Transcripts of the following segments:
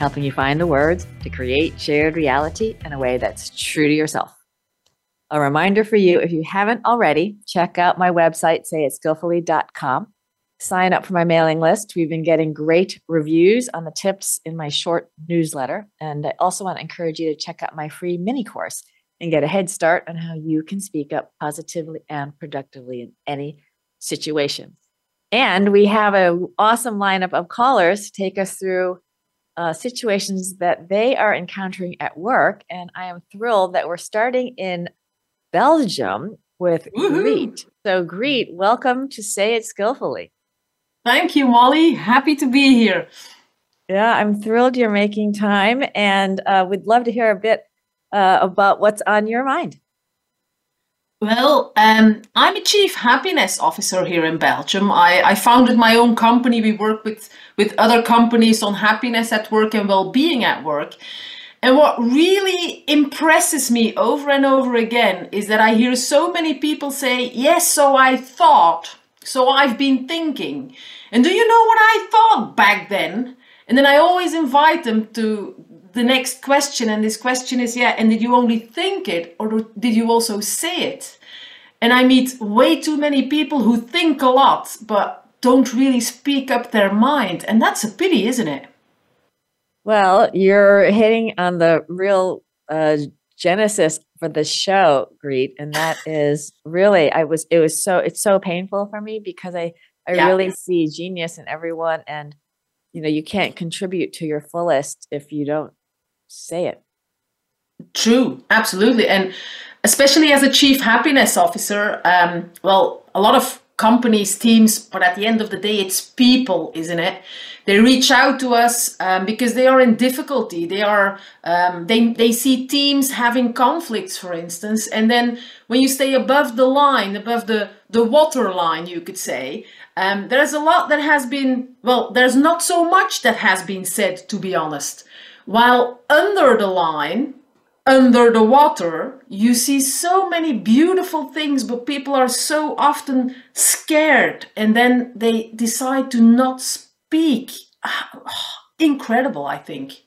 helping you find the words to create shared reality in a way that's true to yourself. A reminder for you if you haven't already, check out my website, sayitskillfully.com. Sign up for my mailing list. We've been getting great reviews on the tips in my short newsletter. And I also want to encourage you to check out my free mini course and get a head start on how you can speak up positively and productively in any situation. And we have an awesome lineup of callers to take us through uh, situations that they are encountering at work. And I am thrilled that we're starting in Belgium with Woo-hoo. Greet. So, Greet, welcome to Say It Skillfully. Thank you, Molly. Happy to be here. Yeah, I'm thrilled you're making time and uh, we'd love to hear a bit uh, about what's on your mind. Well, um, I'm a chief happiness officer here in Belgium. I, I founded my own company. We work with, with other companies on happiness at work and well being at work. And what really impresses me over and over again is that I hear so many people say, Yes, so I thought, so I've been thinking. And do you know what I thought back then? And then I always invite them to the next question and this question is yeah and did you only think it or did you also say it and i meet way too many people who think a lot but don't really speak up their mind and that's a pity isn't it well you're hitting on the real uh, genesis for the show greet and that is really i was it was so it's so painful for me because i i yeah. really see genius in everyone and you know you can't contribute to your fullest if you don't say it. True, absolutely. And especially as a chief happiness officer, um, well, a lot of companies, teams, but at the end of the day, it's people, isn't it? They reach out to us um, because they are in difficulty. They are um, they they see teams having conflicts, for instance, and then when you stay above the line, above the the water line, you could say, um, there's a lot that has been well. There's not so much that has been said, to be honest. While under the line, under the water, you see so many beautiful things, but people are so often scared and then they decide to not speak. Incredible, I think.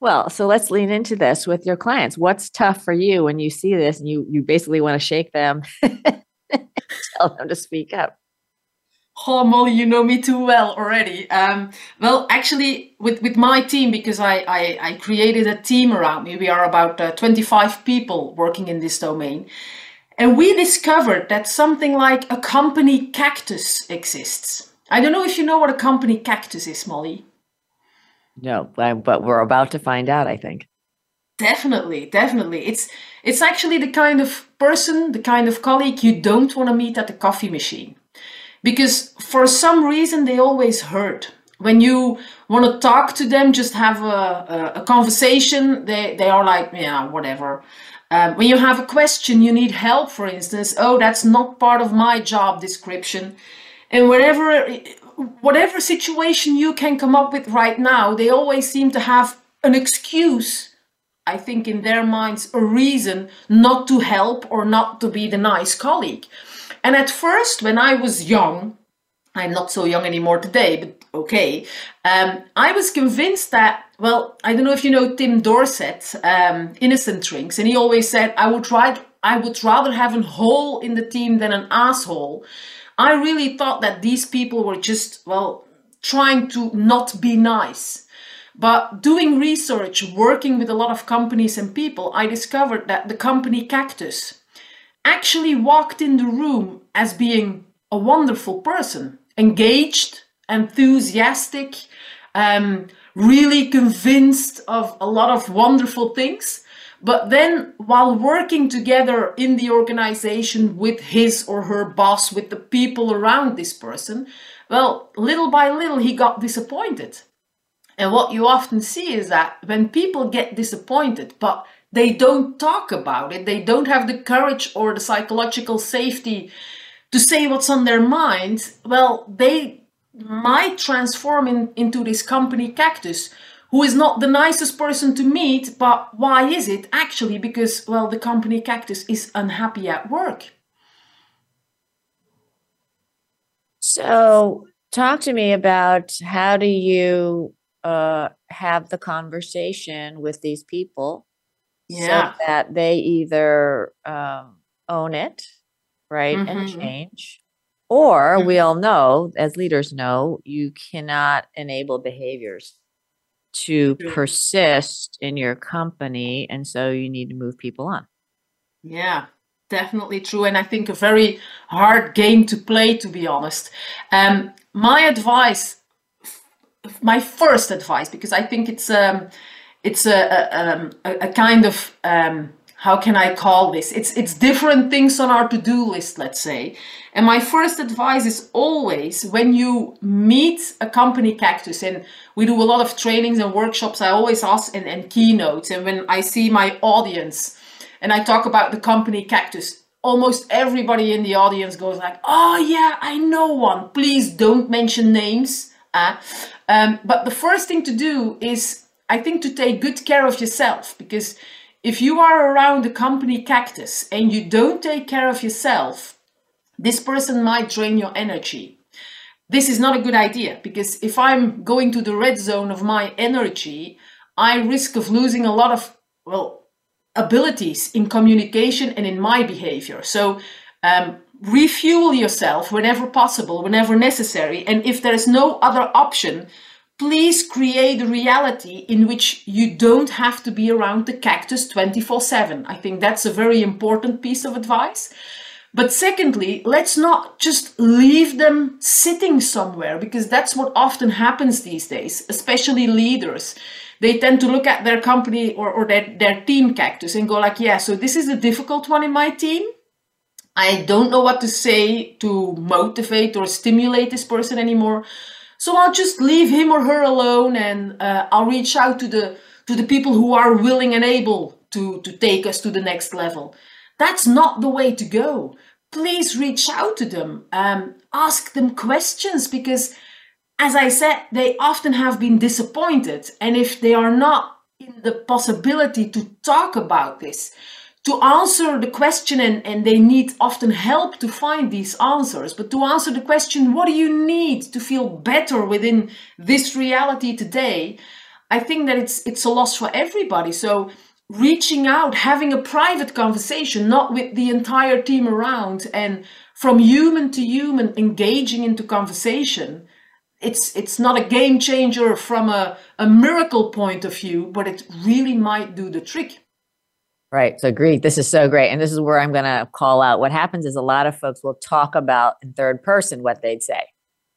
Well, so let's lean into this with your clients. What's tough for you when you see this and you you basically want to shake them, tell them to speak up? Oh, Molly, you know me too well already. Um, well, actually, with, with my team, because I, I, I created a team around me, we are about uh, 25 people working in this domain. And we discovered that something like a company cactus exists. I don't know if you know what a company cactus is, Molly. No, but we're about to find out, I think. Definitely, definitely. It's it's actually the kind of person, the kind of colleague you don't want to meet at the coffee machine because for some reason they always hurt. When you want to talk to them just have a, a, a conversation they, they are like yeah whatever. Um, when you have a question you need help for instance oh that's not part of my job description. And wherever whatever situation you can come up with right now they always seem to have an excuse i think in their minds a reason not to help or not to be the nice colleague and at first, when I was young, I'm not so young anymore today, but okay, um, I was convinced that, well, I don't know if you know Tim Dorset, um, Innocent Drinks, and he always said, I would, try, I would rather have a hole in the team than an asshole. I really thought that these people were just, well, trying to not be nice. But doing research, working with a lot of companies and people, I discovered that the company Cactus, actually walked in the room as being a wonderful person, engaged, enthusiastic, um, really convinced of a lot of wonderful things. But then, while working together in the organization with his or her boss, with the people around this person, well, little by little, he got disappointed. And what you often see is that when people get disappointed, but they don't talk about it, they don't have the courage or the psychological safety to say what's on their mind, well, they might transform in, into this company cactus who is not the nicest person to meet, but why is it? Actually, because, well, the company cactus is unhappy at work. So, talk to me about how do you uh, have the conversation with these people Yeah. so that they either um, own it, right, and Mhm. change, or Mhm. we all know, as leaders know, you cannot enable behaviors to True. persist in your company, and so you need to move people on. Yeah, definitely true. And I think a very hard game to play, to be honest. Um, my advice, my first advice, because I think it's um, it's a, a, um, a, kind of um, how can I call this? It's it's different things on our to-do list, let's say. And my first advice is always when you meet a company cactus, and we do a lot of trainings and workshops, I always ask and, and keynotes, and when I see my audience and I talk about the company cactus, almost everybody in the audience goes like, "Oh yeah, I know one. Please don't mention names." Uh, um, but the first thing to do is, I think, to take good care of yourself because if you are around the company cactus and you don't take care of yourself, this person might drain your energy. This is not a good idea because if I'm going to the red zone of my energy, I risk of losing a lot of well abilities in communication and in my behavior. So um, refuel yourself whenever possible, whenever necessary. And if there is no other option, please create a reality in which you don't have to be around the cactus 24 7. I think that's a very important piece of advice. But secondly, let's not just leave them sitting somewhere because that's what often happens these days, especially leaders. They tend to look at their company or, or their, their team cactus and go like, yeah, so this is a difficult one in my team. I don't know what to say to motivate or stimulate this person anymore. So I'll just leave him or her alone and uh, I'll reach out to the to the people who are willing and able to, to take us to the next level. That's not the way to go. Please reach out to them, um, ask them questions because, as I said, they often have been disappointed. And if they are not in the possibility to talk about this, to answer the question, and, and they need often help to find these answers, but to answer the question, what do you need to feel better within this reality today? I think that it's it's a loss for everybody. So reaching out, having a private conversation, not with the entire team around, and from human to human, engaging into conversation. It's it's not a game changer from a, a miracle point of view, but it really might do the trick. Right. So agreed. This is so great. And this is where I'm going to call out. What happens is a lot of folks will talk about in third person what they'd say.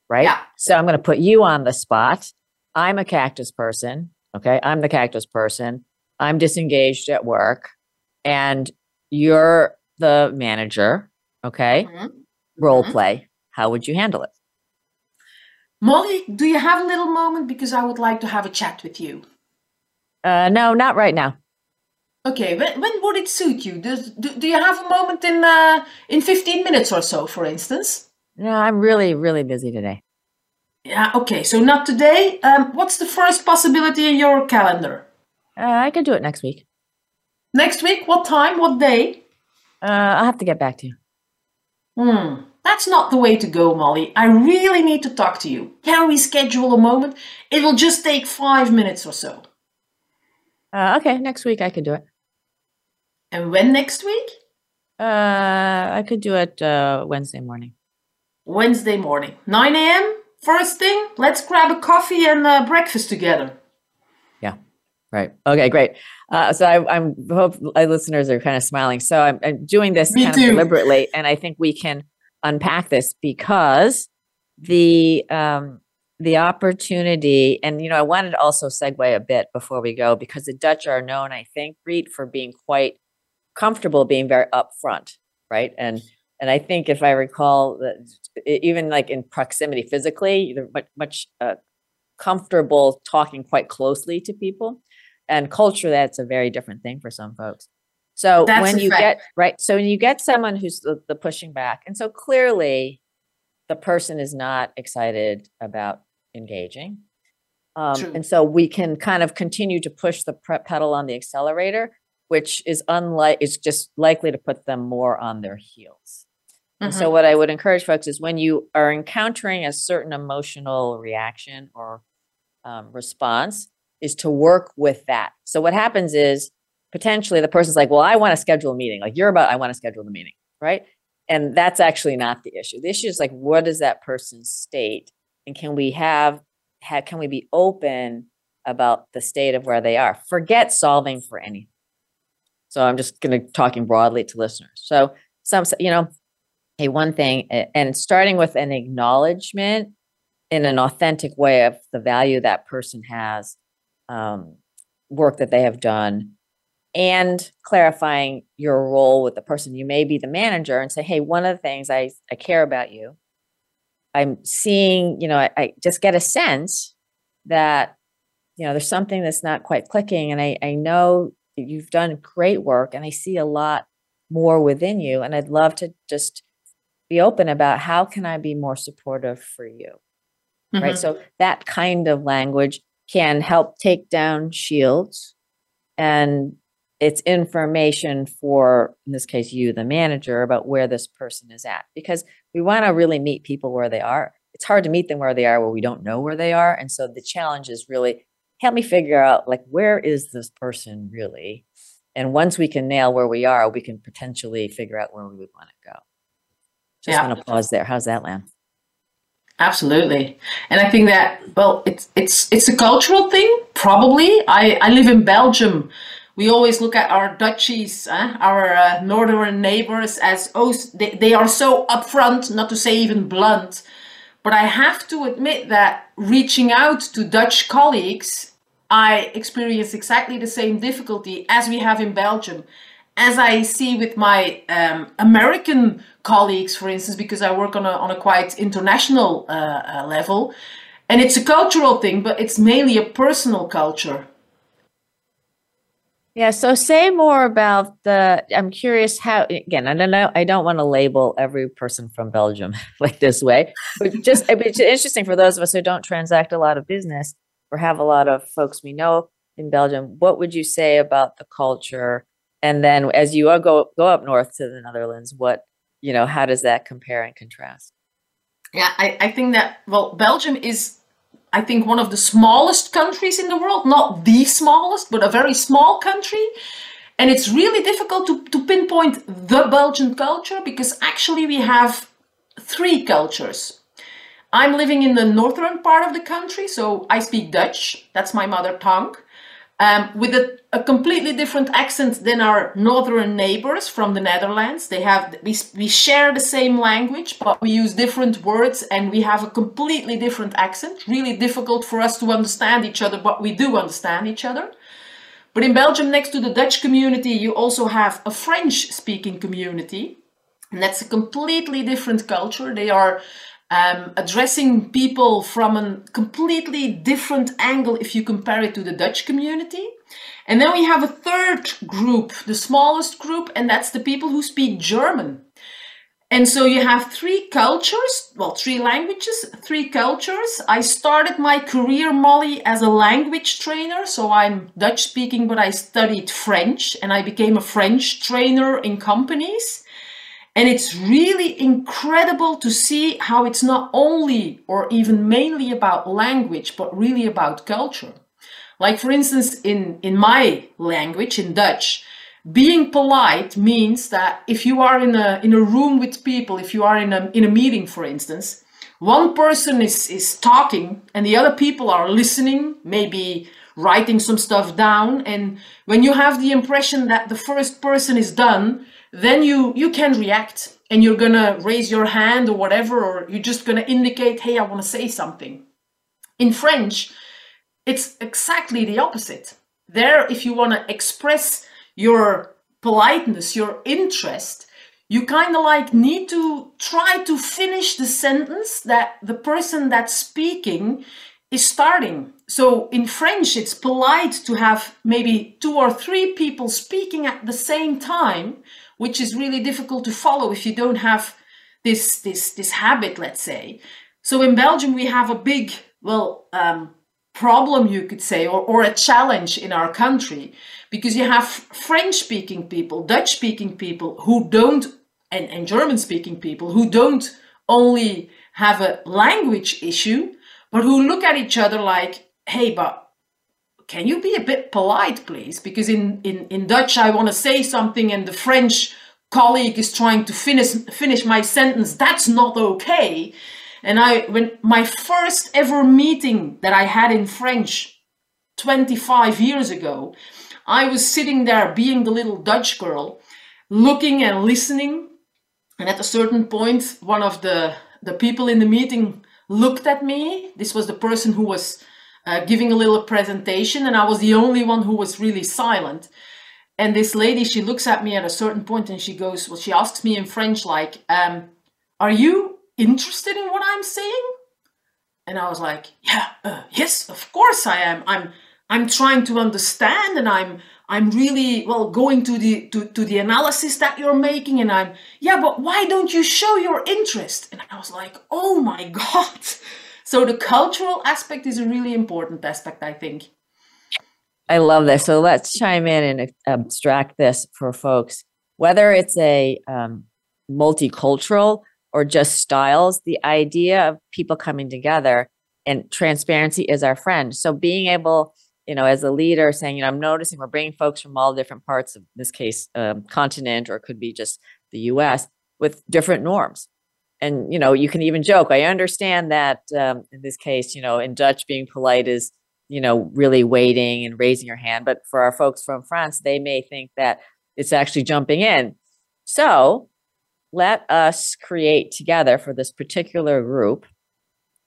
Right. Yeah. So I'm going to put you on the spot. I'm a cactus person. Okay. I'm the cactus person. I'm disengaged at work and you're the manager. Okay. Mhm. Role Mhm. play. How would you handle it? Molly, do you have a little moment? Because I would like to have a chat with you. Uh, no, not right now. Okay, when, when would it suit you? Does, do, do you have a moment in uh, in 15 minutes or so, for instance? No, I'm really, really busy today. Yeah, okay, so not today. Um, what's the first possibility in your calendar? Uh, I could do it next week. Next week? What time? What day? Uh, I'll have to get back to you. Hmm, that's not the way to go, Molly. I really need to talk to you. Can we schedule a moment? It will just take five minutes or so. Uh, okay. Next week I could do it. And when next week? Uh, I could do it uh, Wednesday morning. Wednesday morning, 9 a.m. First thing, let's grab a coffee and uh, breakfast together. Yeah, right. Okay. Great. Uh, so I, I'm hope my listeners are kind of smiling. So I'm, I'm doing this Me kind too. of deliberately, and I think we can unpack this because the um, the opportunity, and you know, I wanted to also segue a bit before we go because the Dutch are known, I think, Greet, for being quite comfortable being very upfront, right? And and I think if I recall that even like in proximity physically, they're much much uh, comfortable talking quite closely to people. And culture, that's a very different thing for some folks. So That's when you fact. get right, so when you get someone who's the, the pushing back, and so clearly the person is not excited about engaging. Um, and so we can kind of continue to push the pedal on the accelerator, which is unlike, it's just likely to put them more on their heels. And so, Mhm. what I would encourage folks is when you are encountering a certain emotional reaction or um, response, is to work with that. So, what happens is potentially the person's like, Well, I want to schedule a meeting. Like, you're about, I want to schedule the meeting, right? And that's actually not the issue. The issue is like, what is that person's state? And can we have, ha- can we be open about the state of where they are? Forget solving for anything. So, I'm just going to talking broadly to listeners. So, some, you know, hey, one thing, and starting with an acknowledgement in an authentic way of the value that person has, um, work that they have done, and clarifying your role with the person. You may be the manager and say, hey, one of the things I, I care about you. I'm seeing, you know, I, I just get a sense that, you know, there's something that's not quite clicking. And I, I know you've done great work and I see a lot more within you. And I'd love to just be open about how can I be more supportive for you? Right. Mhm. So that kind of language can help take down shields and it's information for, in this case, you, the manager, about where this person is at. Because we want to really meet people where they are. It's hard to meet them where they are where we don't know where they are. And so the challenge is really help me figure out like where is this person really? And once we can nail where we are, we can potentially figure out where we would want to go. Just Yeah. want to pause there. How's that, land Absolutely, and I think that well, it's it's it's a cultural thing. Probably, I I live in Belgium. We always look at our Dutchies, eh, our uh, northern neighbors, as oh, they, they are so upfront, not to say even blunt. But I have to admit that reaching out to Dutch colleagues, I experience exactly the same difficulty as we have in Belgium. As I see with my um, American colleagues, for instance, because I work on a, on a quite international uh, uh, level, and it's a cultural thing, but it's mainly a personal culture. Yeah, so say more about the I'm curious how again, I don't know I don't want to label every person from Belgium like this way, but just it's interesting for those of us who don't transact a lot of business or have a lot of folks we know in Belgium, what would you say about the culture? And then as you go go up north to the Netherlands, what, you know, how does that compare and contrast? Yeah, I, I think that, well, Belgium is, I think, one of the smallest countries in the world. Not the smallest, but a very small country. And it's really difficult to, to pinpoint the Belgian culture because actually we have three cultures. I'm living in the northern part of the country, so I speak Dutch. That's my mother tongue. Um, with a, a completely different accent than our northern neighbors from the Netherlands. They have we, we share the same language, but we use different words and we have a completely different accent. Really difficult for us to understand each other, but we do understand each other. But in Belgium, next to the Dutch community, you also have a French speaking community. And that's a completely different culture. They are um, addressing people from a completely different angle if you compare it to the Dutch community. And then we have a third group, the smallest group, and that's the people who speak German. And so you have three cultures, well, three languages, three cultures. I started my career, Molly, as a language trainer. So I'm Dutch speaking, but I studied French and I became a French trainer in companies. And it's really incredible to see how it's not only or even mainly about language, but really about culture. Like, for instance, in, in my language, in Dutch, being polite means that if you are in a, in a room with people, if you are in a, in a meeting, for instance, one person is, is talking and the other people are listening, maybe writing some stuff down. And when you have the impression that the first person is done, then you you can react and you're gonna raise your hand or whatever or you're just gonna indicate hey i want to say something in french it's exactly the opposite there if you want to express your politeness your interest you kind of like need to try to finish the sentence that the person that's speaking is starting. So in French, it's polite to have maybe two or three people speaking at the same time, which is really difficult to follow if you don't have this this this habit, let's say. So in Belgium, we have a big well um, problem, you could say, or or a challenge in our country because you have French speaking people, Dutch speaking people who don't, and, and German speaking people who don't only have a language issue, but who look at each other like, hey, but can you be a bit polite, please? Because in, in, in Dutch, I want to say something, and the French colleague is trying to finish finish my sentence. That's not okay. And I, when my first ever meeting that I had in French 25 years ago, I was sitting there being the little Dutch girl, looking and listening. And at a certain point, one of the, the people in the meeting looked at me. This was the person who was uh, giving a little presentation, and I was the only one who was really silent. And this lady, she looks at me at a certain point and she goes, Well, she asks me in French, like, um, Are you interested in what I'm saying? And I was like, Yeah, uh, yes, of course I am. I'm I'm trying to understand and I'm I'm really well going to the to, to the analysis that you're making and I'm yeah but why don't you show your interest and I was like oh my god so the cultural aspect is a really important aspect I think. I love this. So let's chime in and abstract this for folks. Whether it's a um, multicultural or just styles the idea of people coming together and transparency is our friend. So being able you know, as a leader saying, you know, I'm noticing we're bringing folks from all different parts of this case, um, continent, or it could be just the US with different norms. And, you know, you can even joke. I understand that um, in this case, you know, in Dutch, being polite is, you know, really waiting and raising your hand. But for our folks from France, they may think that it's actually jumping in. So let us create together for this particular group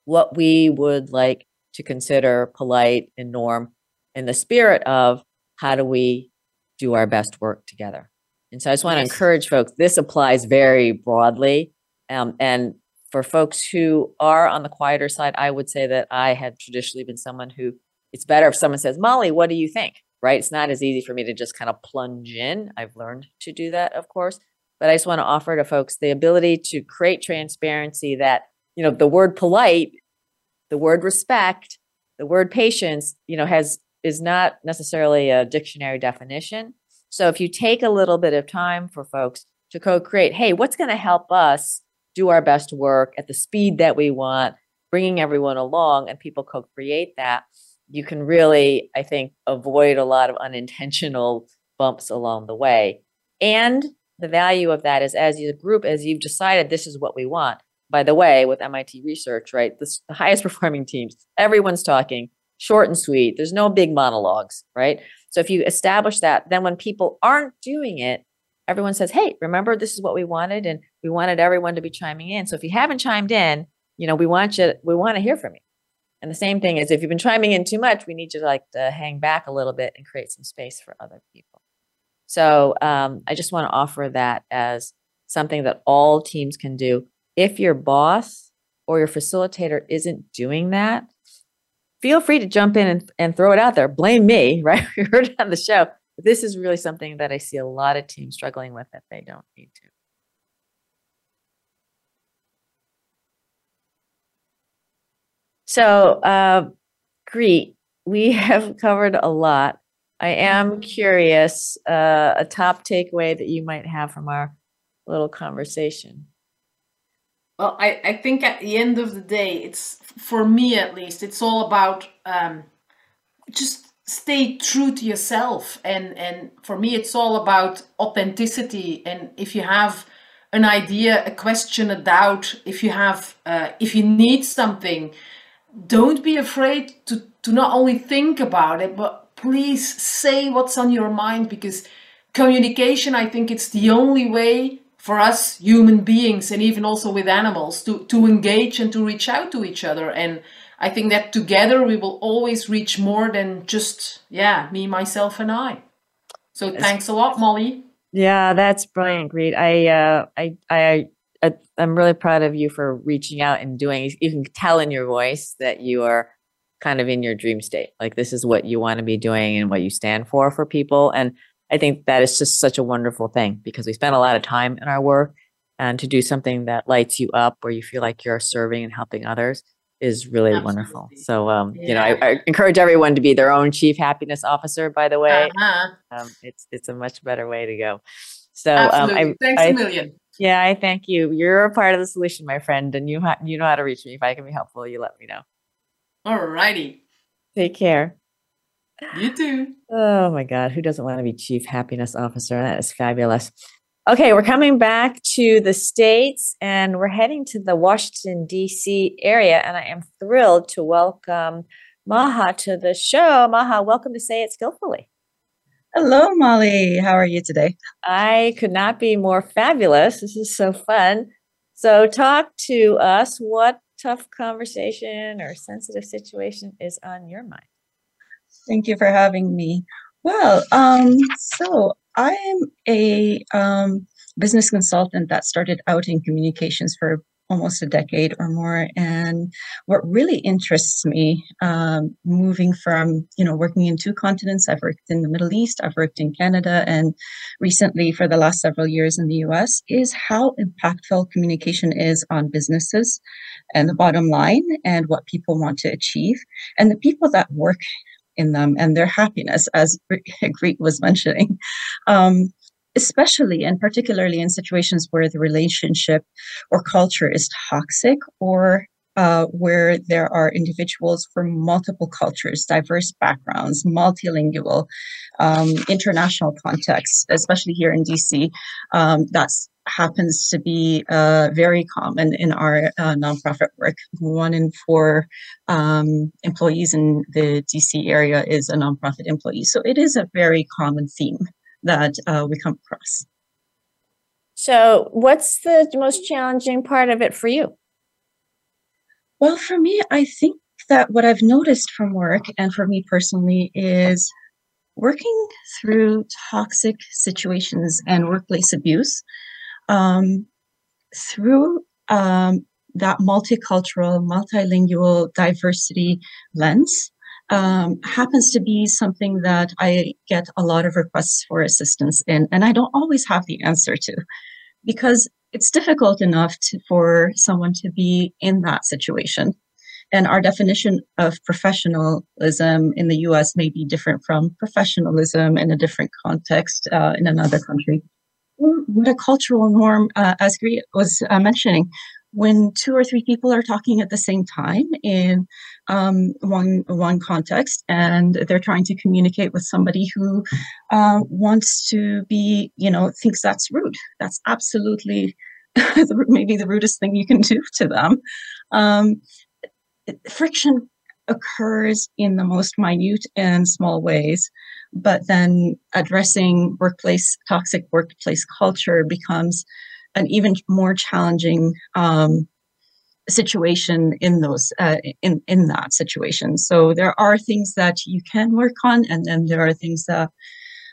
what we would like to consider polite and norm in the spirit of how do we do our best work together. And so I just want yes. to encourage folks, this applies very broadly. Um, and for folks who are on the quieter side, I would say that I had traditionally been someone who it's better if someone says, Molly, what do you think? Right? It's not as easy for me to just kind of plunge in. I've learned to do that, of course. But I just want to offer to folks the ability to create transparency that, you know, the word polite, the word respect, the word patience, you know, has is not necessarily a dictionary definition. So if you take a little bit of time for folks to co create, hey, what's going to help us do our best work at the speed that we want, bringing everyone along, and people co create that, you can really, I think, avoid a lot of unintentional bumps along the way. And the value of that is as a group, as you've decided this is what we want. By the way, with MIT research, right, the highest performing teams, everyone's talking, short and sweet. There's no big monologues, right? So if you establish that, then when people aren't doing it, everyone says, "Hey, remember this is what we wanted, and we wanted everyone to be chiming in." So if you haven't chimed in, you know we want you. We want to hear from you. And the same thing is, if you've been chiming in too much, we need you to like to hang back a little bit and create some space for other people. So um, I just want to offer that as something that all teams can do. If your boss or your facilitator isn't doing that, feel free to jump in and, and throw it out there. Blame me, right? we heard it on the show. This is really something that I see a lot of teams struggling with that they don't need to. So, uh, Greet, we have covered a lot. I am curious uh, a top takeaway that you might have from our little conversation. Well, I, I think at the end of the day, it's for me at least, it's all about um, just stay true to yourself. And, and for me, it's all about authenticity. And if you have an idea, a question, a doubt, if you have, uh, if you need something, don't be afraid to, to not only think about it, but please say what's on your mind because communication, I think it's the only way for us human beings and even also with animals to, to engage and to reach out to each other and i think that together we will always reach more than just yeah me myself and i so thanks a lot molly yeah that's brilliant great i uh i i I'm really proud of you for reaching out and doing. You can tell in your voice that you are kind of in your dream state. Like this is what you want to be doing and what you stand for for people. And I think that is just such a wonderful thing because we spend a lot of time in our work and to do something that lights you up where you feel like you're serving and helping others is really Absolutely. wonderful. So, um, yeah. you know, I, I, encourage everyone to be their own chief happiness officer. By the way, uh-huh. um, it's it's a much better way to go. So, um, I, thanks I, a million. Yeah, I thank you. You're a part of the solution, my friend, and you ha- you know how to reach me. If I can be helpful, you let me know. All righty. Take care. You too. Oh my God, who doesn't want to be chief happiness officer? That is fabulous. Okay, we're coming back to the States and we're heading to the Washington, D.C. area. And I am thrilled to welcome Maha to the show. Maha, welcome to Say It Skillfully. Hello, Molly. How are you today? I could not be more fabulous. This is so fun. So, talk to us. What tough conversation or sensitive situation is on your mind? Thank you for having me. Well, um, so I'm a um, business consultant that started out in communications for almost a decade or more. And what really interests me, um, moving from, you know, working in two continents, I've worked in the Middle East, I've worked in Canada, and recently for the last several years in the US, is how impactful communication is on businesses and the bottom line and what people want to achieve. And the people that work in them and their happiness, as Greet was mentioning. Um, especially and particularly in situations where the relationship or culture is toxic or uh, where there are individuals from multiple cultures, diverse backgrounds, multilingual, um, international contexts, especially here in DC. Um, that's happens to be uh, very common in our uh, nonprofit work. One in four um, employees in the DC area is a nonprofit employee. So it is a very common theme that uh, we come across. So, what's the most challenging part of it for you? Well, for me, I think that what I've noticed from work and for me personally is working through toxic situations and workplace abuse um, through um, that multicultural, multilingual diversity lens um, happens to be something that I get a lot of requests for assistance in, and I don't always have the answer to because it's difficult enough to, for someone to be in that situation. And our definition of professionalism in the US may be different from professionalism in a different context uh, in another country what a cultural norm, uh, as Greet was uh, mentioning, when two or three people are talking at the same time in um, one one context, and they're trying to communicate with somebody who uh, wants to be, you know, thinks that's rude. That's absolutely maybe the rudest thing you can do to them. Um, friction occurs in the most minute and small ways but then addressing workplace toxic workplace culture becomes an even more challenging um, situation in those uh, in in that situation. So there are things that you can work on and then there are things that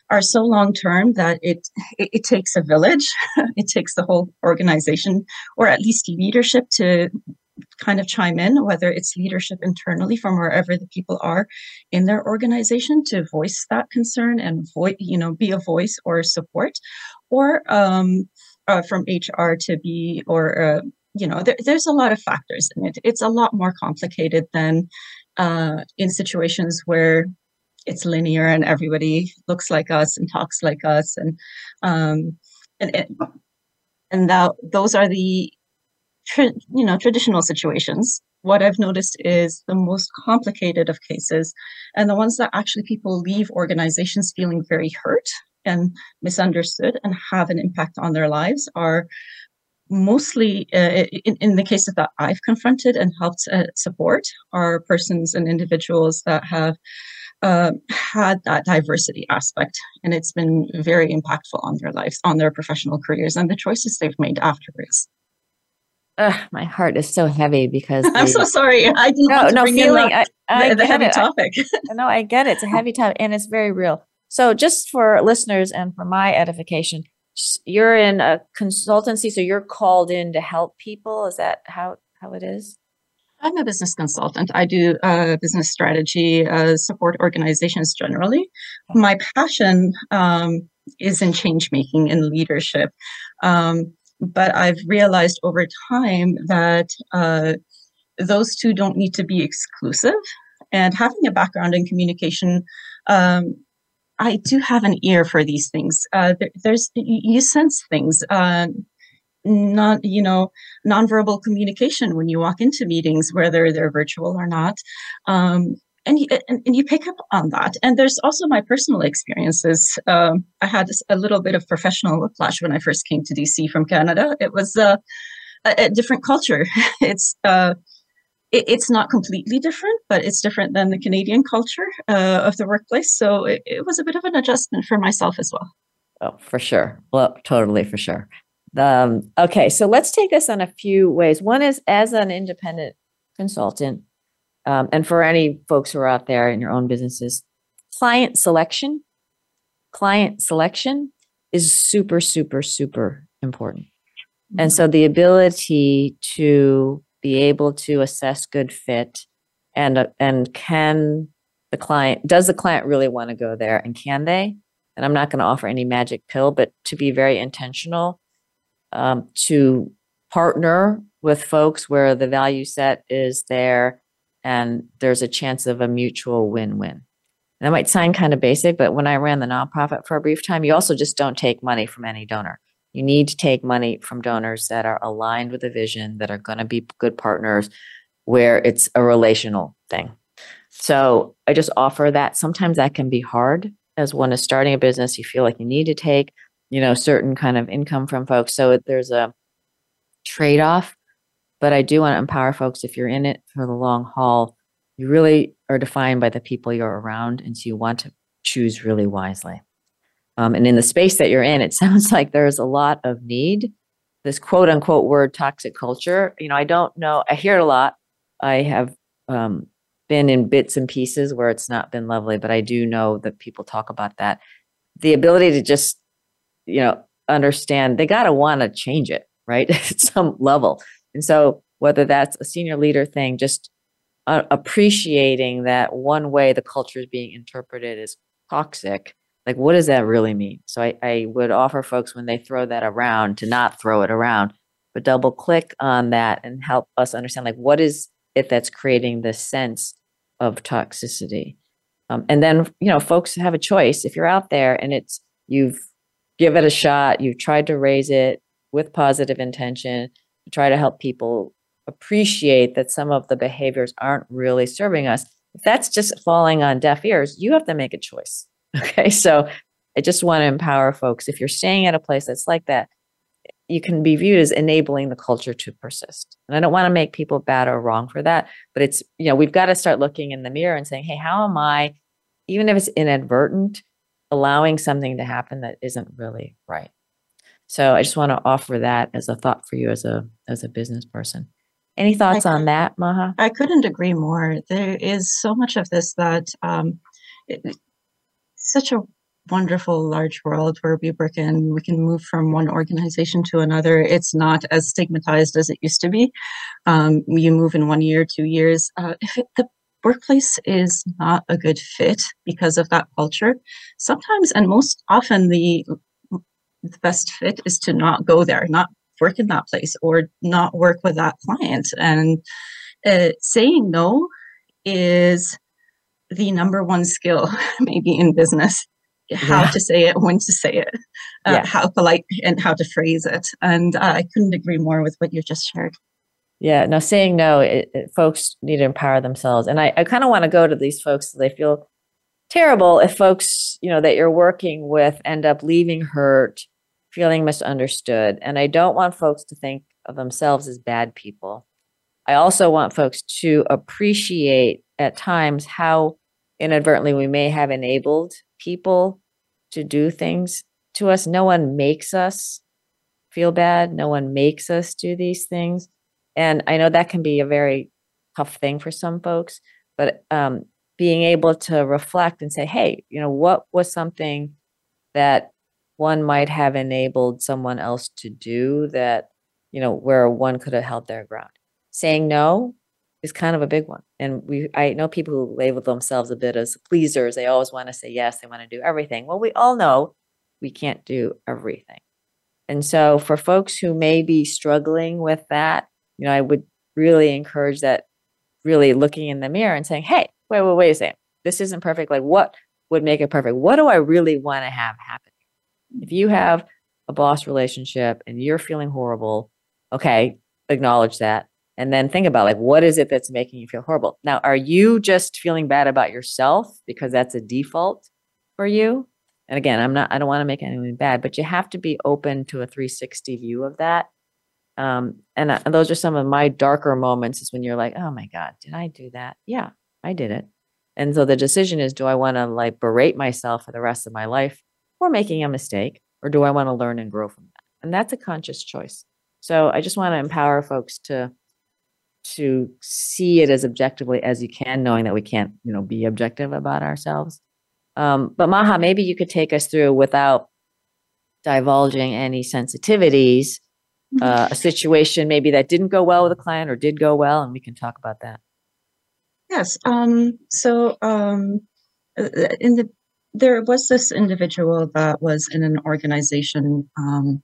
are so long term that it, it, it takes a village it takes the whole organization or at least leadership to kind of chime in, whether it's leadership internally from wherever the people are in their organization to voice that concern and voice, you know, be a voice or support, or um, uh, from HR to be, or, uh, you know, there, there's a lot of factors in it. It's a lot more complicated than uh, in situations where it's linear and everybody looks like us and talks like us and um, and and that those are the tra- you know traditional situations. What i've noticed is the most complicated of cases and the ones that actually people leave organizations feeling very hurt and misunderstood and have an impact on their lives are mostly uh, in, in the cases that i've confronted and helped uh, support are persons and individuals that have uh, had that diversity aspect and it's been very impactful on their lives on their professional careers and the choices they've made afterwards Ugh, my heart is so heavy because I'm so sorry. I didn't no, no feeling. The, I, I the, the heavy it. topic. no, I get it. It's a heavy topic, and it's very real. So, just for listeners and for my edification, you're in a consultancy, so you're called in to help people. Is that how how it is? I'm a business consultant. I do uh, business strategy, uh, support organizations generally. My passion um, is in change making and leadership. Um, but I've realized over time that uh, those two don't need to be exclusive. And having a background in communication, um, I do have an ear for these things. Uh, there, there's you sense things. Uh, not you know nonverbal communication when you walk into meetings whether they're virtual or not um, and you, and, and, you pick up on that. And there's also my personal experiences. Um, i had a little bit of professional whiplash when i first came to dc from canada. It was uh, a, a, different culture. It's uh, it, it's not completely different but it's different than the canadian culture uh, of the workplace. So it, it was a bit of an adjustment for myself as well. Oh for sure. Well totally for sure. Um, okay, so let's take this on a few ways. One is as an independent consultant, um, and for any folks who are out there in your own businesses, client selection, client selection is super, super, super important. And so the ability to be able to assess good fit and uh, and can the client does the client really want to go there and can they? And I'm not going to offer any magic pill, but to be very intentional um, to partner with folks where the value set is there and there's a chance of a mutual win-win. that might sound kind of basic, but when I ran the nonprofit for a brief time, you also just don't take money from any donor. You need to take money from donors that are aligned with the vision, that are going to be good partners, where it's a relational thing. So I just offer that. Sometimes that can be hard as one is starting a business. You feel like you need to take you know certain kind of income from folks so there's a trade-off but i do want to empower folks if you're in it for the long haul you really are defined by the people you're around and so you want to choose really wisely um, and in the space that you're in it sounds like there's a lot of need this quote unquote word toxic culture you know i don't know i hear it a lot i have um, been in bits and pieces where it's not been lovely but i do know that people talk about that the ability to just you know, understand they got to want to change it, right? At some level. And so, whether that's a senior leader thing, just uh, appreciating that one way the culture is being interpreted is toxic, like what does that really mean? So, I, I would offer folks when they throw that around to not throw it around, but double click on that and help us understand, like, what is it that's creating this sense of toxicity? Um, and then, you know, folks have a choice. If you're out there and it's, you've give it a shot. You've tried to raise it with positive intention try to help people appreciate that some of the behaviors aren't really serving us. If that's just falling on deaf ears, you have to make a choice. Okay. So I just want to empower folks. If you're staying at a place that's like that, you can be viewed as enabling the culture to persist. And I don't want to make people bad or wrong for that, but it's, you know, we've got to start looking in the mirror and saying, hey, how am I, even if it's inadvertent, allowing something to happen that isn't really right. So I just want to offer that as a thought for you as a as a business person. Any thoughts on that, Maha? I couldn't agree more. There is so much of this that um, it, such a wonderful large world where we work in. We can move from one organization to another. It's not as stigmatized as it used to be. Um, you move in one year, two years. Uh, if it, the workplace is not a good fit because of that culture, sometimes and most often the, the best fit is to not go there, not work in that place or not work with that client. And uh, saying no is the number one skill, maybe in business. How yeah. to say it, when to say it, uh, yeah. how polite and how to phrase it. And uh, I couldn't agree more with what you just shared. Yeah, now saying no, it, it, folks need to empower themselves. And I, I kind of want to go to these folks they feel terrible if folks, you know, that you're working with end up leaving hurt, feeling misunderstood. And I don't want folks to think of themselves as bad people. I also want folks to appreciate at times how inadvertently we may have enabled people to do things to us. No one makes us feel bad. No one makes us do these things. And I know that can be a very tough thing for some folks, but um, being able to reflect and say, hey, you know, what was something that one might have enabled someone else to do that, you know, where one could have held their ground? Saying no is kind of a big one. And we I know people who label themselves a bit as pleasers. They always want to say yes, they want to do everything. Well, we all know we can't do everything. And so for folks who may be struggling with that, you know, I would really encourage that really looking in the mirror and saying, "Hey, wait, wait, wait a second. This isn't perfect. Like what would make it perfect? What do I really want to have happen? If you have a boss relationship and you're feeling horrible, okay, acknowledge that. And then think about like what is it that's making you feel horrible? Now are you just feeling bad about yourself because that's a default for you? And again i'm not i don't want to make anyone bad but you have to be open to a 360 view of that. Um, and, uh, and those are some of my darker moments is when you're like oh my god did i do that? Yeah i did it. And so the decision is do i want to like berate myself for the rest of my life for making a mistake or do i want to learn and grow from that and that's a conscious choice so i just want to empower folks to to see it as objectively as you can, knowing that we can't, you know, be objective about ourselves. Um, but Maha, maybe you could take us through without divulging any sensitivities, mm-hmm. uh, a situation maybe that didn't go well with a client or did go well, and we can talk about that. Yes. Um, so um, uh, in the there was this individual that was in an organization um,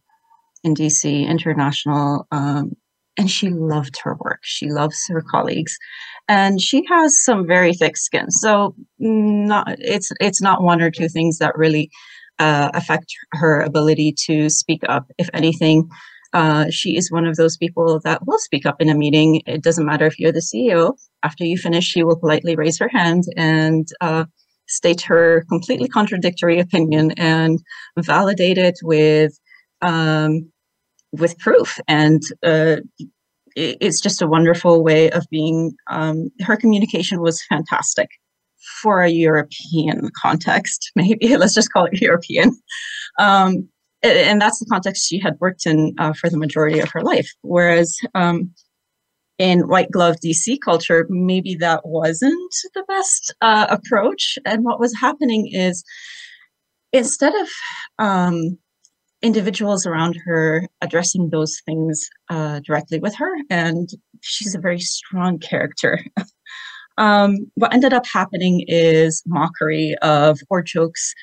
in DC, international um, and she loved her work. She loves her colleagues, and she has some very thick skin. So not it's it's not one or two things that really uh, affect her ability to speak up. If anything, uh, she is one of those people that will speak up in a meeting. It doesn't matter if you're the CEO. After you finish, she will politely raise her hand and uh, state her completely contradictory opinion and validate it with um, with proof. And uh, it's just a wonderful way of being um, her communication was fantastic for a european context maybe. Let's just call it european. Um, and that's the context she had worked in uh, for the majority of her life. Whereas um, in white glove dc culture maybe that wasn't the best uh, approach and what was happening is instead of um, individuals around her addressing those things uh, directly with her, and she's a very strong character. um, what ended up happening is mockery of or jokes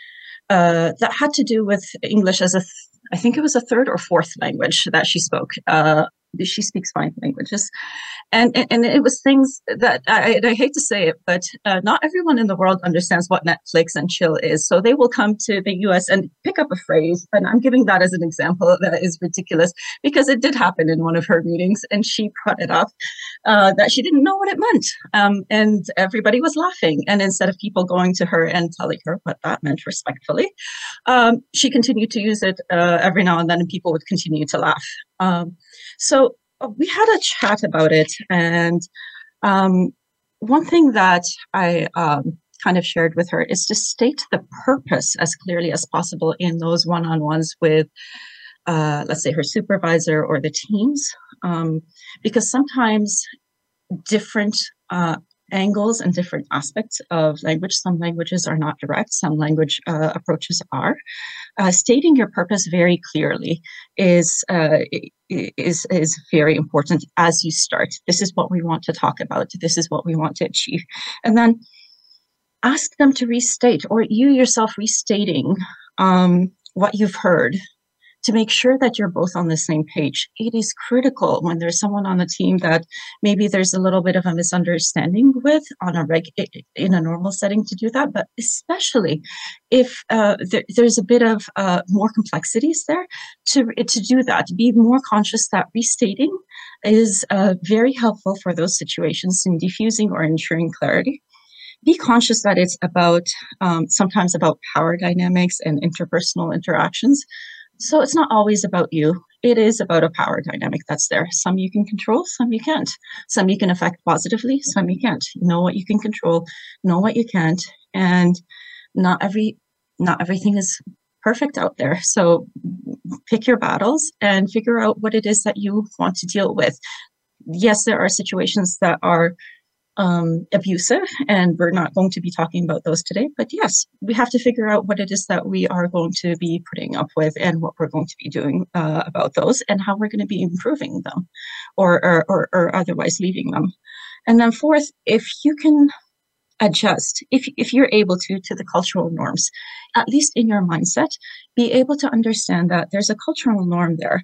uh, that had to do with English as a, th- I think it was a third or fourth language that she spoke. She speaks five languages. And and, it was things that I, I hate to say it but uh, not everyone in the world understands what netflix and chill is. So they will come to the us and pick up a phrase and i'm giving that as an example that is ridiculous because it did happen in one of her meetings and she brought it up uh, that she didn't know what it meant. Um, and everybody was laughing. And instead of people going to her and telling her what that meant respectfully um, she continued to use it uh, every now and then and people would continue to laugh um, so uh, we had a chat about it, and um, one thing that I um, kind of shared with her is to state the purpose as clearly as possible in those one-on-ones with, uh, let's say, her supervisor or the teams, um, because sometimes different uh, angles and different aspects of language. Some languages are not direct, some language uh, approaches are. Uh, stating your purpose very clearly is, uh, is, is very important as you start. This is what we want to talk about, this is what we want to achieve. And then ask them to restate, or you yourself restating um, what you've heard to make sure that you're both on the same page. It is critical when there's someone on the team that maybe there's a little bit of a misunderstanding with on a reg in a normal setting to do that, but especially if uh, there, there's a bit of uh, more complexities there to to do that. Be more conscious that restating is uh, very helpful for those situations in diffusing or ensuring clarity be conscious that it's about um, sometimes about power dynamics and interpersonal interactions so it's not always about you. It is about a power dynamic that's there. Some you can control, some you can't. Some you can affect positively, some you can't. Know what you can control, know what you can't, and not every not everything is perfect out there. So pick your battles and figure out what it is that you want to deal with. Yes, there are situations that are um, abusive, and we're not going to be talking about those today. But yes, we have to figure out what it is that we are going to be putting up with, and what we're going to be doing uh, about those, and how we're going to be improving them, or or, or, or otherwise leaving them. And then fourth, if you can adjust, if, if you're able to, to the cultural norms, at least in your mindset, be able to understand that there's a cultural norm there.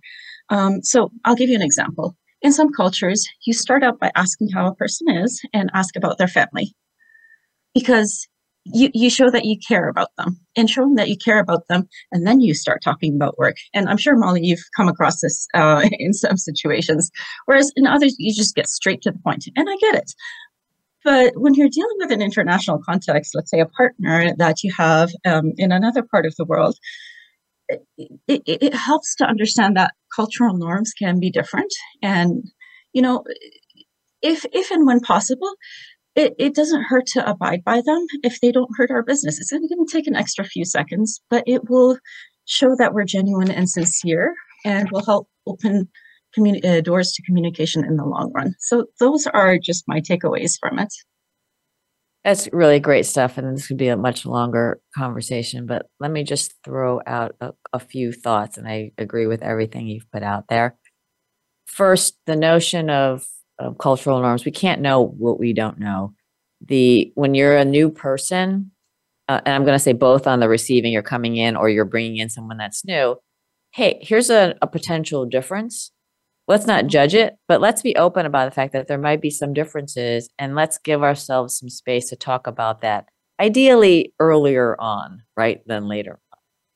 Um, so I'll give you an example. In some cultures, you start out by asking how a person is and ask about their family. Because you, you show that you care about them and showing that you care about them and then you start talking about work. And i'm sure molly you've come across this uh, in some situations. Whereas in others you just get straight to the point and i get it. But when you're dealing with an international context let's say a partner that you have um, in another part of the world it, it, it helps to understand that cultural norms can be different and you know if if and when possible it, it doesn't hurt to abide by them if they don't hurt our business. It's going to take an extra few seconds, but it will show that we're genuine and sincere and will help open communi- uh, doors to communication in the long run. So, those are just my takeaways from it. That's really great stuff. And this could be a much longer conversation, but let me just throw out a, a few thoughts. And I agree with everything you've put out there. First, the notion of of cultural norms. We can't know what we don't know. The when you're a new person, uh, and I'm going to say both on the receiving, you're coming in or you're bringing in someone that's new. Hey, here's a, a potential difference. Let's not judge it, but let's be open about the fact that there might be some differences, and let's give ourselves some space to talk about that. Ideally, earlier on, right, than later.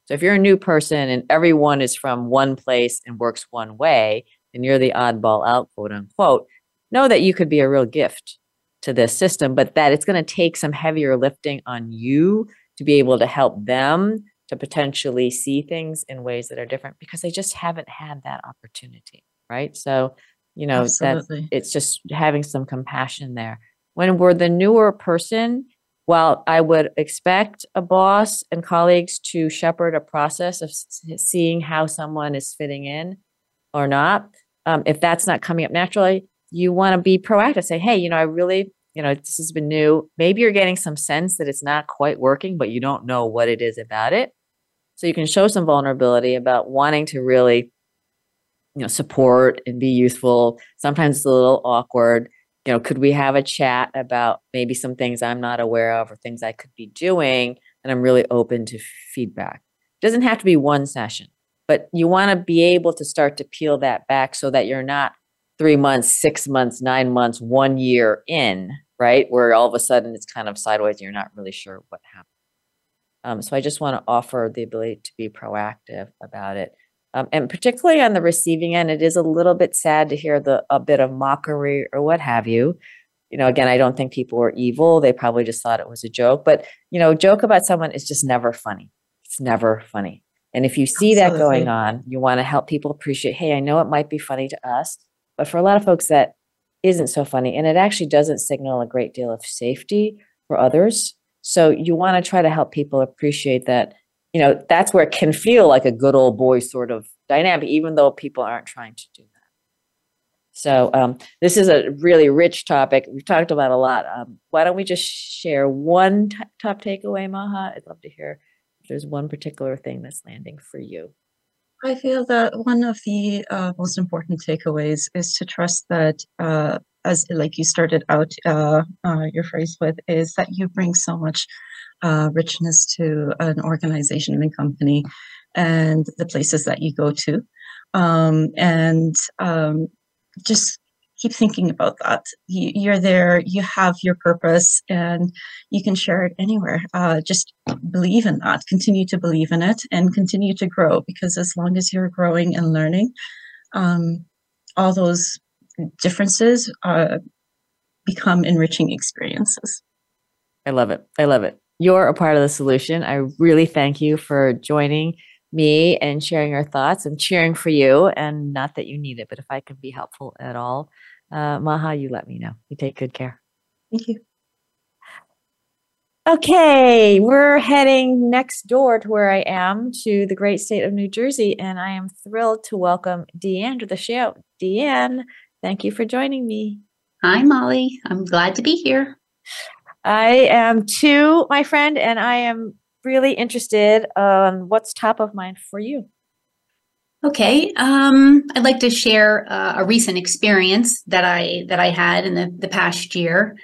So if you're a new person and everyone is from one place and works one way, and you're the oddball out, quote unquote, know that you could be a real gift to this system, but that it's going to take some heavier lifting on you to be able to help them to potentially see things in ways that are different because they just haven't had that opportunity, right? So, you know, that it's just having some compassion there. When we're the newer person, while I would expect a boss and colleagues to shepherd a process of seeing how someone is fitting in or not, um, if that's not coming up naturally, you want to be proactive. Say, hey, you know, I really, you know, this has been new. Maybe you're getting some sense that it's not quite working, but you don't know what it is about it. So you can show some vulnerability about wanting to really, you know, support and be useful. Sometimes it's a little awkward. You know, could we have a chat about maybe some things I'm not aware of or things I could be doing? And I'm really open to feedback. It doesn't have to be one session, but you want to be able to start to peel that back so that you're not three months, six months, nine months, one year in, right? Where all of a sudden it's kind of sideways and you're not really sure what happened. Um, so I just want to offer the ability to be proactive about it. Um, and particularly on the receiving end, it is a little bit sad to hear the a bit of mockery or what have you. You know, again, I don't think people were evil. They probably just thought it was a joke. But you know, joke about someone is just never funny. It's never funny. And if you see Absolutely. that going on, you want to help people appreciate, hey, I know it might be funny to us, but for a lot of folks, that isn't so funny. And it actually doesn't signal a great deal of safety for others. So you want to try to help people appreciate that, you know, that's where it can feel like a good old boy sort of dynamic, even though people aren't trying to do that. So um, this is a really rich topic. We've talked about a lot. Um, why don't we just share one t- top takeaway, Maha? I'd love to hear if there's one particular thing that's landing for you. I feel that one of the uh, most important takeaways is to trust that, uh, as like you started out uh, uh your phrase with, is that you bring so much uh, richness to an organization and company and the places that you go to. Um, and um, just keep thinking about that. You, are there, you have your purpose, and you can share it anywhere. Uh, just believe in that, continue to believe in it, and continue to grow because as long as you're growing and learning, um, all those differences uh, become enriching experiences. I love it. I love it. You're a part of the solution. I really thank you for joining me and sharing your thoughts and cheering for you. And not that you need it, but if I can be helpful at all, uh, Maha, you let me know. You take good care. Thank you. Okay, we're heading next door to where I am to the great state of New Jersey, and I am thrilled to welcome Deanne to the show. Deanne, thank you for joining me. Hi, Molly. I'm glad to be here. I am too, my friend, and I am really interested on what's top of mind for you. Okay, um, I'd like to share uh, a recent experience that I that I had in the, the past year.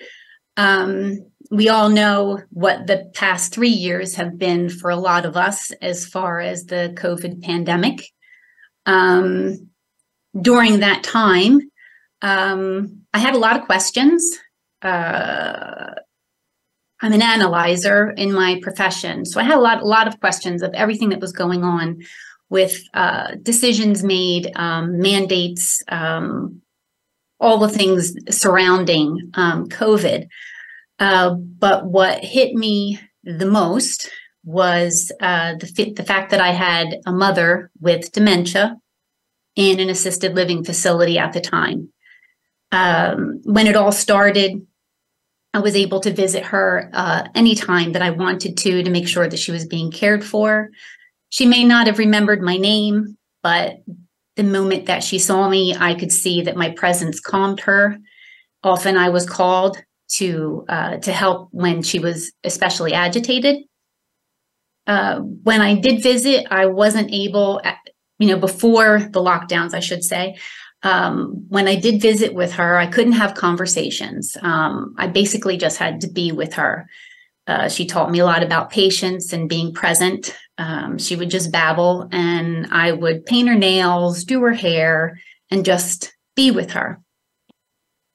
Um, we all know what the past three years have been for a lot of us as far as the COVID pandemic. Um, during that time, um, I had a lot of questions. Uh, I'm an analyzer in my profession, so I had a lot, a lot of questions of everything that was going on with uh, decisions made, um, mandates, um, all the things surrounding um, COVID. Uh, but what hit me the most was uh, the, the fact that I had a mother with dementia in an assisted living facility at the time. Um, when it all started, I was able to visit her uh, anytime that I wanted to to make sure that she was being cared for. She may not have remembered my name, but the moment that she saw me, I could see that my presence calmed her. Often I was called to uh, to help when she was especially agitated. Uh, when I did visit, I wasn't able, at, you know, before the lockdowns, I should say, um, when I did visit with her, I couldn't have conversations. Um, I basically just had to be with her. Uh, she taught me a lot about patience and being present. Um, she would just babble, and I would paint her nails, do her hair, and just be with her.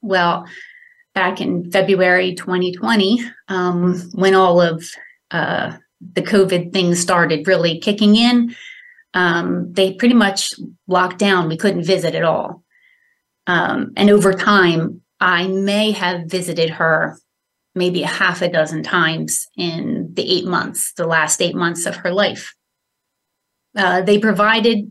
Well, back in February 2020, um, when all of uh, the COVID things started really kicking in, um, they pretty much locked down. We couldn't visit at all. Um, and over time, I may have visited her maybe a half a dozen times in the eight months, the last eight months of her life. Uh, they provided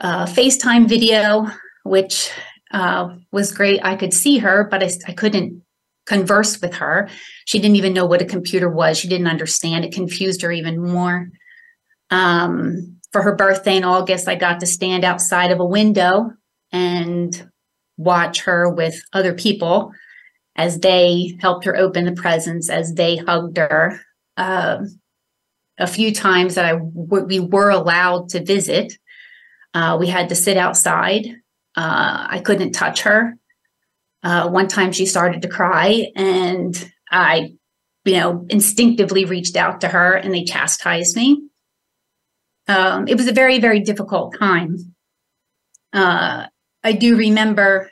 uh, FaceTime video, which uh, was great. I could see her, but I, I couldn't converse with her. She didn't even know what a computer was. She didn't understand. It confused her even more. Um, for her birthday in August, I got to stand outside of a window and watch her with other people as they helped her open the presents, as they hugged her. Uh, a few times that I w- we were allowed to visit, uh, we had to sit outside. Uh, I couldn't touch her. Uh, one time she started to cry, and I, you know, instinctively reached out to her, and they chastised me um, it was a very, very difficult time. Uh, I do remember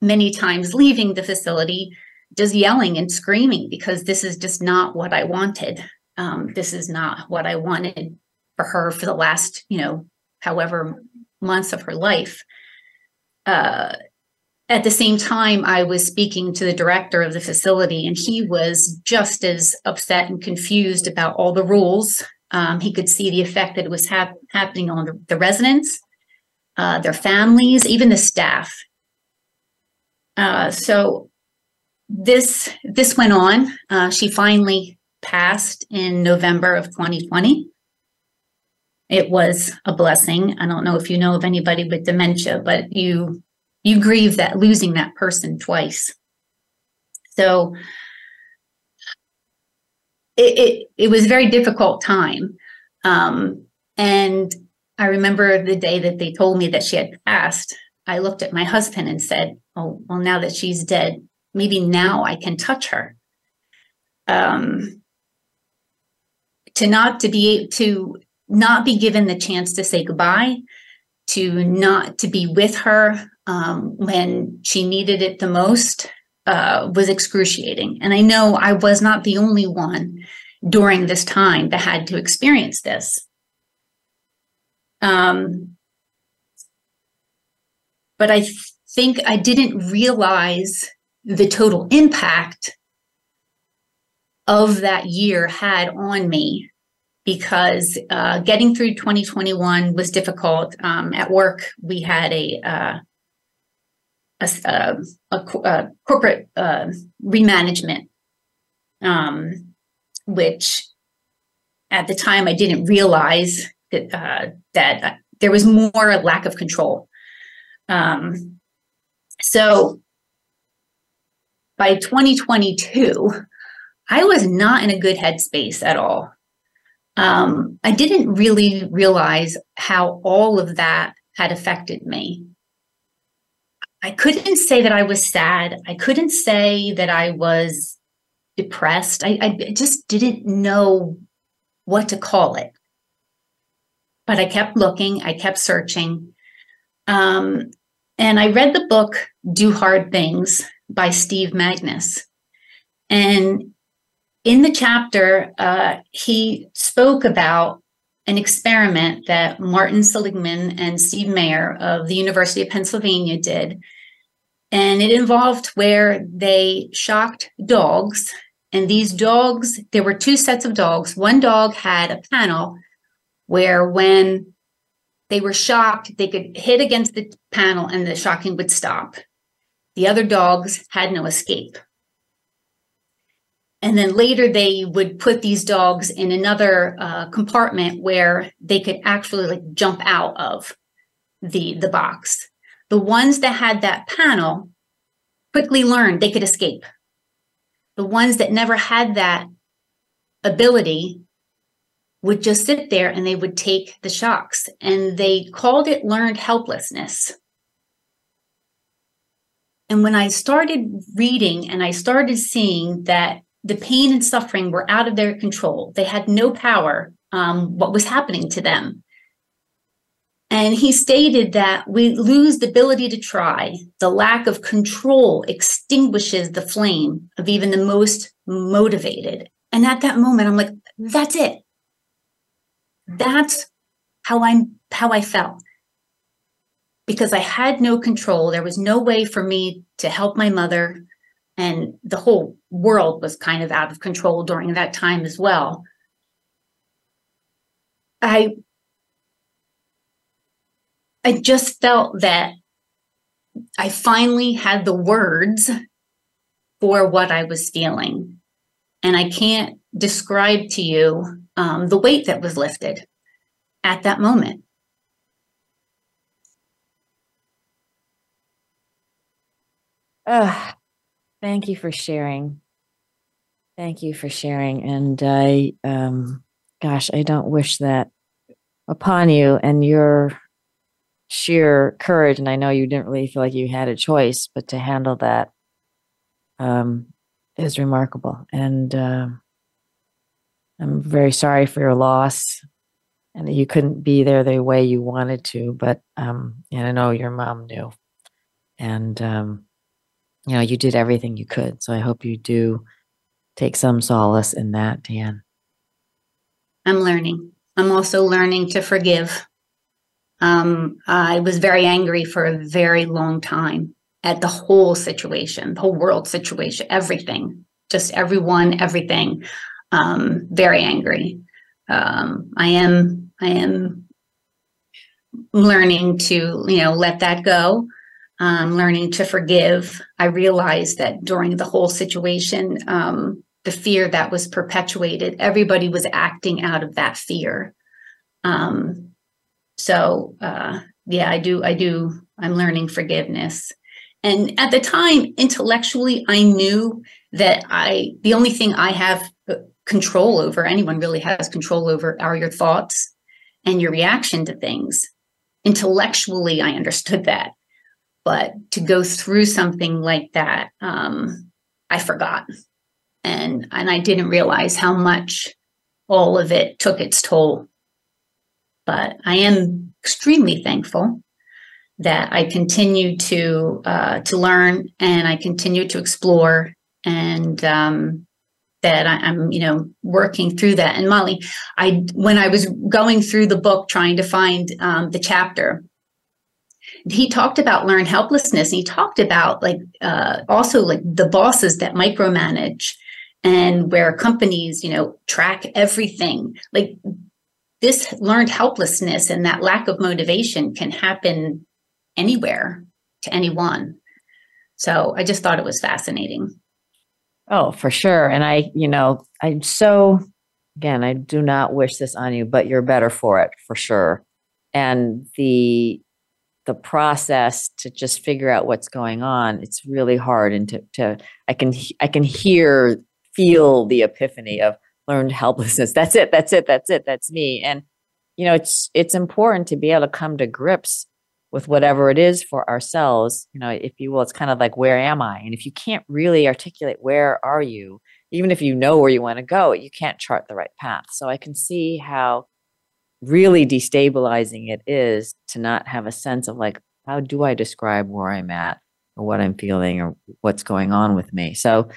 many times leaving the facility just yelling and screaming because this is just not what I wanted. Um, this is not what I wanted for her for the last, you know, however months of her life. Uh, at the same time, I was speaking to the director of the facility, and he was just as upset and confused about all the rules um, he could see the effect that it was hap- happening on the, the residents, uh, their families, even the staff. Uh, so this this went on. Uh, she finally passed in November of 2020. It was a blessing. I don't know if you know of anybody with dementia, but you you grieve that losing that person twice. So it, it, it was a very difficult time. Um, and I remember the day that they told me that she had passed, I looked at my husband and said, Oh, well, now that she's dead, maybe now I can touch her. Um, to not to be to not be given the chance to say goodbye, to not to be with her um, when she needed it the most, uh, was excruciating. And I know I was not the only one during this time that had to experience this. Um, but I think I didn't realize the total impact of that year had on me because uh, getting through 2021 was difficult. Um, at work, we had a uh, a, a, a corporate uh, remanagement, um, which at the time I didn't realize that uh, that there was more lack of control. Um, so by 2022, I was not in a good headspace at all. um, I didn't really realize how all of that had affected me. I couldn't say that I was sad. I couldn't say that I was depressed. I, I just didn't know what to call it. But I kept looking, I kept searching. Um, and I read the book Do Hard Things by Steve Magness. And in the chapter, uh, he spoke about an experiment that Martin Seligman and Steve Maier of the University of Pennsylvania did. And it involved where they shocked dogs. And these dogs, there were two sets of dogs. One dog had a panel where when they were shocked, they could hit against the panel and the shocking would stop. The other dogs had no escape. And then later they would put these dogs in another uh, compartment where they could actually like jump out of the the box. The ones that had that panel quickly learned they could escape. The ones that never had that ability would just sit there and they would take the shocks. And they called it learned helplessness. And when I started reading and I started seeing that the pain and suffering were out of their control. They had no power um, what was happening to them. And he stated that we lose the ability to try. The lack of control extinguishes the flame of even the most motivated. And at that moment, I'm like, that's it. That's how I'm how I felt. Because I had no control. There was no way for me to help my mother and the whole world was kind of out of control during that time as well. I I just felt that I finally had the words for what I was feeling. And I can't describe to you um, the weight that was lifted at that moment. Uh, Thank you for sharing. Thank you for sharing. And I, um, gosh, I don't wish that upon you and your sheer courage. And I know you didn't really feel like you had a choice, but to handle that um, is remarkable. And uh, I'm very sorry for your loss and that you couldn't be there the way you wanted to. But um, and I know your mom knew. And um, you know, you did everything you could. So I hope you do take some solace in that, Dan. I'm learning. I'm also learning to forgive. Um, I was very angry for a very long time at the whole situation, the whole world situation, everything, just everyone, everything. Um, very angry. Um, I am. I am learning to, you know, let that go um, learning to forgive. I realized that during the whole situation, um, the fear that was perpetuated, everybody was acting out of that fear. Um, so, uh, yeah, I do. I do. I'm learning forgiveness. And at the time, intellectually, I knew that I the only thing I have uh, control over, anyone really has control over, are your thoughts and your reaction to things. Intellectually, I understood that but to go through something like that um, i forgot and and i didn't realize how much all of it took its toll but i am extremely thankful that i continue to uh, to learn and i continue to explore and um, that I, am you know working through that and molly i when i was going through the book trying to find um, the chapter he talked about learned helplessness. And he talked about like uh, also like the bosses that micromanage and where companies, you know, track everything. Like this learned helplessness and that lack of motivation can happen anywhere to anyone. So I just thought it was fascinating. Oh, for sure. And I, you know, I'm so, again, I do not wish this on you, but you're better for it for sure. And the the process to just figure out what's going on it's really hard and to, to i can i can hear feel the epiphany of learned helplessness. That's it. That's it. That's it. That's me. And you know, it's it's important to be able to come to grips with whatever it is for ourselves. You know, if you will, it's kind of like where am I? And if you can't really articulate where are you, even if you know where you want to go, you can't chart the right path. So I can see how really destabilizing it is to not have a sense of like, how do I describe where I'm at or what I'm feeling or what's going on with me? So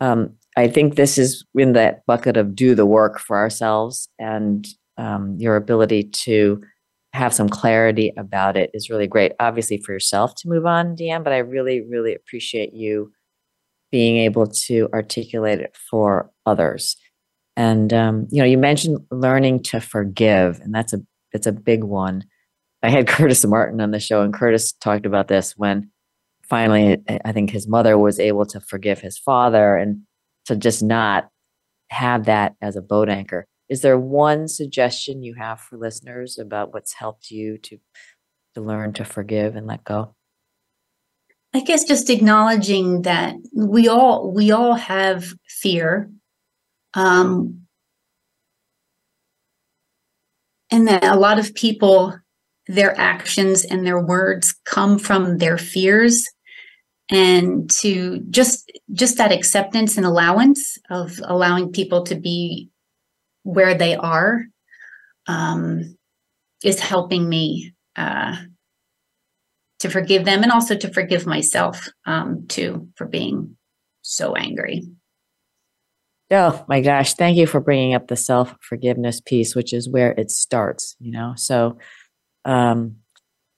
um, I think this is in that bucket of do the work for ourselves and um, your ability to have some clarity about it is really great. Obviously, for yourself to move on, Deanne, but I really, really appreciate you being able to articulate it for others. And um, you know, you mentioned learning to forgive, and that's a it's a big one. I had Curtis Martin on the show, and Curtis talked about this when finally, I think his mother was able to forgive his father, and to just not have that as a boat anchor. Is there one suggestion you have for listeners about what's helped you to to learn to forgive and let go? I guess just acknowledging that we all we all have fear, um, and that a lot of people, their actions and their words come from their fears, and to just just that acceptance and allowance of allowing people to be where they are um, is helping me uh, to forgive them and also to forgive myself um, too for being so angry. Oh my gosh. Thank you for bringing up the self forgiveness piece, which is where it starts, you know? So, um,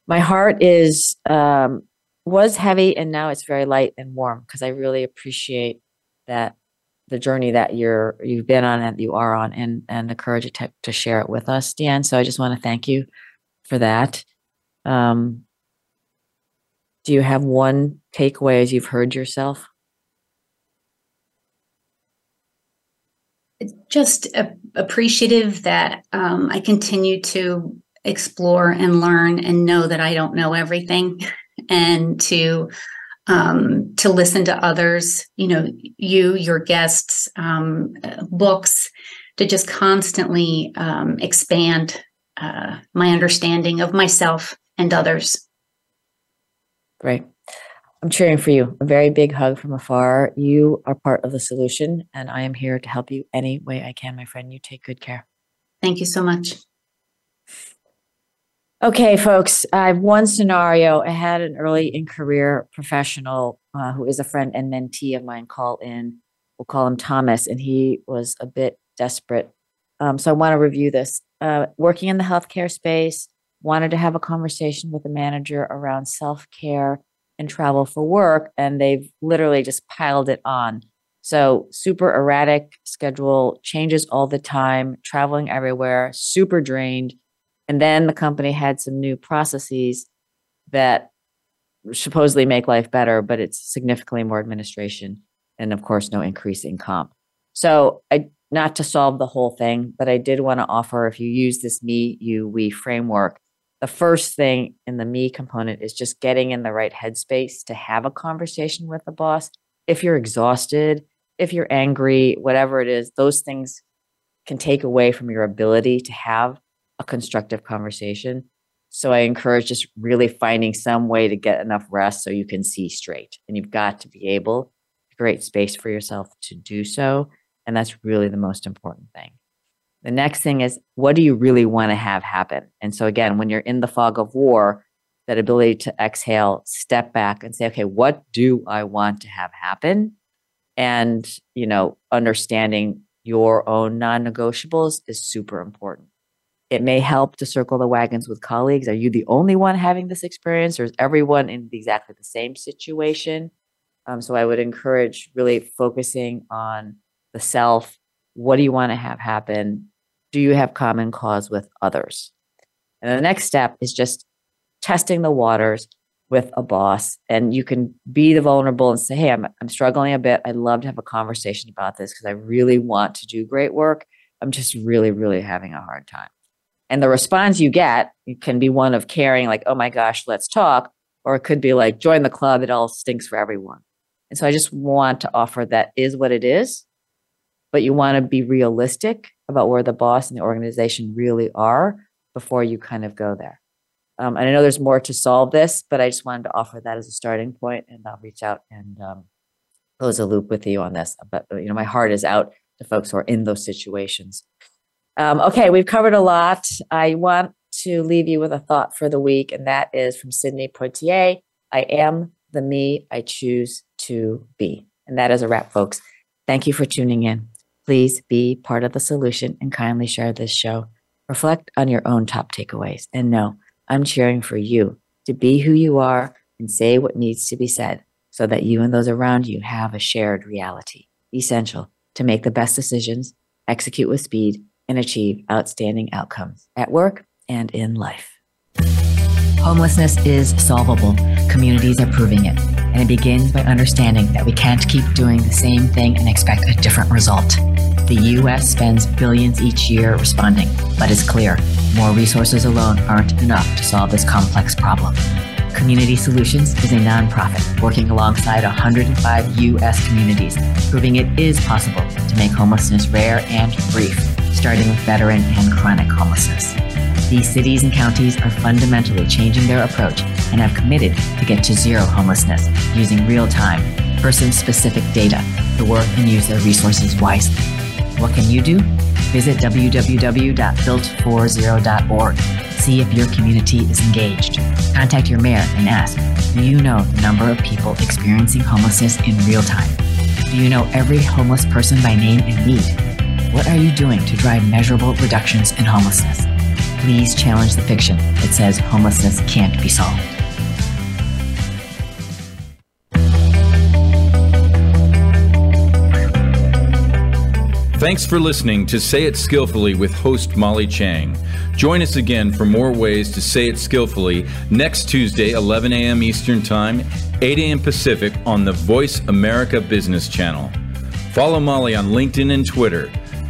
my heart is, um, was heavy and now it's very light and warm because I really appreciate that the journey that you're, you've been on and you are on and, and the courage to, to share it with us, Dan. So I just want to thank you for that. Um, do you have one takeaway as you've heard yourself? Just appreciative that um, I continue to explore and learn and know that I don't know everything, and to um, to listen to others. You know, you, your guests, um, books, to just constantly um, expand uh, my understanding of myself and others. Great. I'm cheering for you. A very big hug from afar. You are part of the solution, and I am here to help you any way I can, my friend. You take good care. Thank you so much. Okay, folks, I have one scenario. I had an early in career professional uh, who is a friend and mentee of mine call in. We'll call him Thomas, and he was a bit desperate. Um, so I want to review this. Uh, working in the healthcare space, wanted to have a conversation with the manager around self care and travel for work, and they've literally just piled it on. So, super erratic schedule, changes all the time, traveling everywhere, super drained. And then the company had some new processes that supposedly make life better, but it's significantly more administration. And of course, no increase in comp. So, I, not to solve the whole thing, but I did want to offer if you use this me, you, we framework, the first thing in the me component is just getting in the right headspace to have a conversation with the boss. If you're exhausted, if you're angry, whatever it is, those things can take away from your ability to have a constructive conversation. So I encourage just really finding some way to get enough rest so you can see straight. And you've got to be able to create space for yourself to do so. And that's really the most important thing. The next thing is, what do you really want to have happen? And so, again, when you're in the fog of war, that ability to exhale, step back and say, okay, what do I want to have happen? And, you know, understanding your own non negotiables is super important. It may help to circle the wagons with colleagues. Are you the only one having this experience, or is everyone in exactly the same situation? Um, so I would encourage really focusing on the self. What do you want to have happen? do you have common cause with others? And the next step is just testing the waters with a boss. And you can be the vulnerable and say, Hey, I'm, I'm struggling a bit. I'd love to have a conversation about this because I really want to do great work. I'm just really, really having a hard time. And the response you get can be one of caring, like, oh my gosh, let's talk. Or it could be like, join the club, it all stinks for everyone. And so I just want to offer that is what it is. but you want to be realistic about where the boss and the organization really are before you kind of go there. Um, and I know there's more to solve this, but I just wanted to offer that as a starting point, and I'll reach out and um, close a loop with you on this. But you know, my heart is out to folks who are in those situations. Um, okay, we've covered a lot. I want to leave you with a thought for the week, and that is from Sidney Poitier. I am the me I choose to be. And that is a wrap, folks. Thank you for tuning in. Please be part of the solution and kindly share this show. Reflect on your own top takeaways. And know I'm cheering for you to be who you are and say what needs to be said so that you and those around you have a shared reality. Essential to make the best decisions, execute with speed, and achieve outstanding outcomes at work and in life. Homelessness is solvable. Communities are proving it. And it begins by understanding that we can't keep doing the same thing and expect a different result. The U.S. spends billions each year responding, but it's clear more resources alone aren't enough to solve this complex problem. Community Solutions is a nonprofit working alongside 105 U.S. communities, proving it is possible to make homelessness rare and brief, starting with veteran and chronic homelessness. These cities and counties are fundamentally changing their approach and have committed to get to zero homelessness using real time, person specific data to work and use their resources wisely. What can you do? Visit www.built40.org. See if your community is engaged. Contact your mayor and ask Do you know the number of people experiencing homelessness in real time? Do you know every homeless person by name and need? What are you doing to drive measurable reductions in homelessness? please challenge the fiction that says homelessness can't be solved. Thanks for listening to Say It Skillfully with host Molly Tschang. Join us again for more ways to say it skillfully next Tuesday, 11 a.m. Eastern Time, 8 a.m. Pacific on the Voice America Business Channel. Follow Molly on LinkedIn and Twitter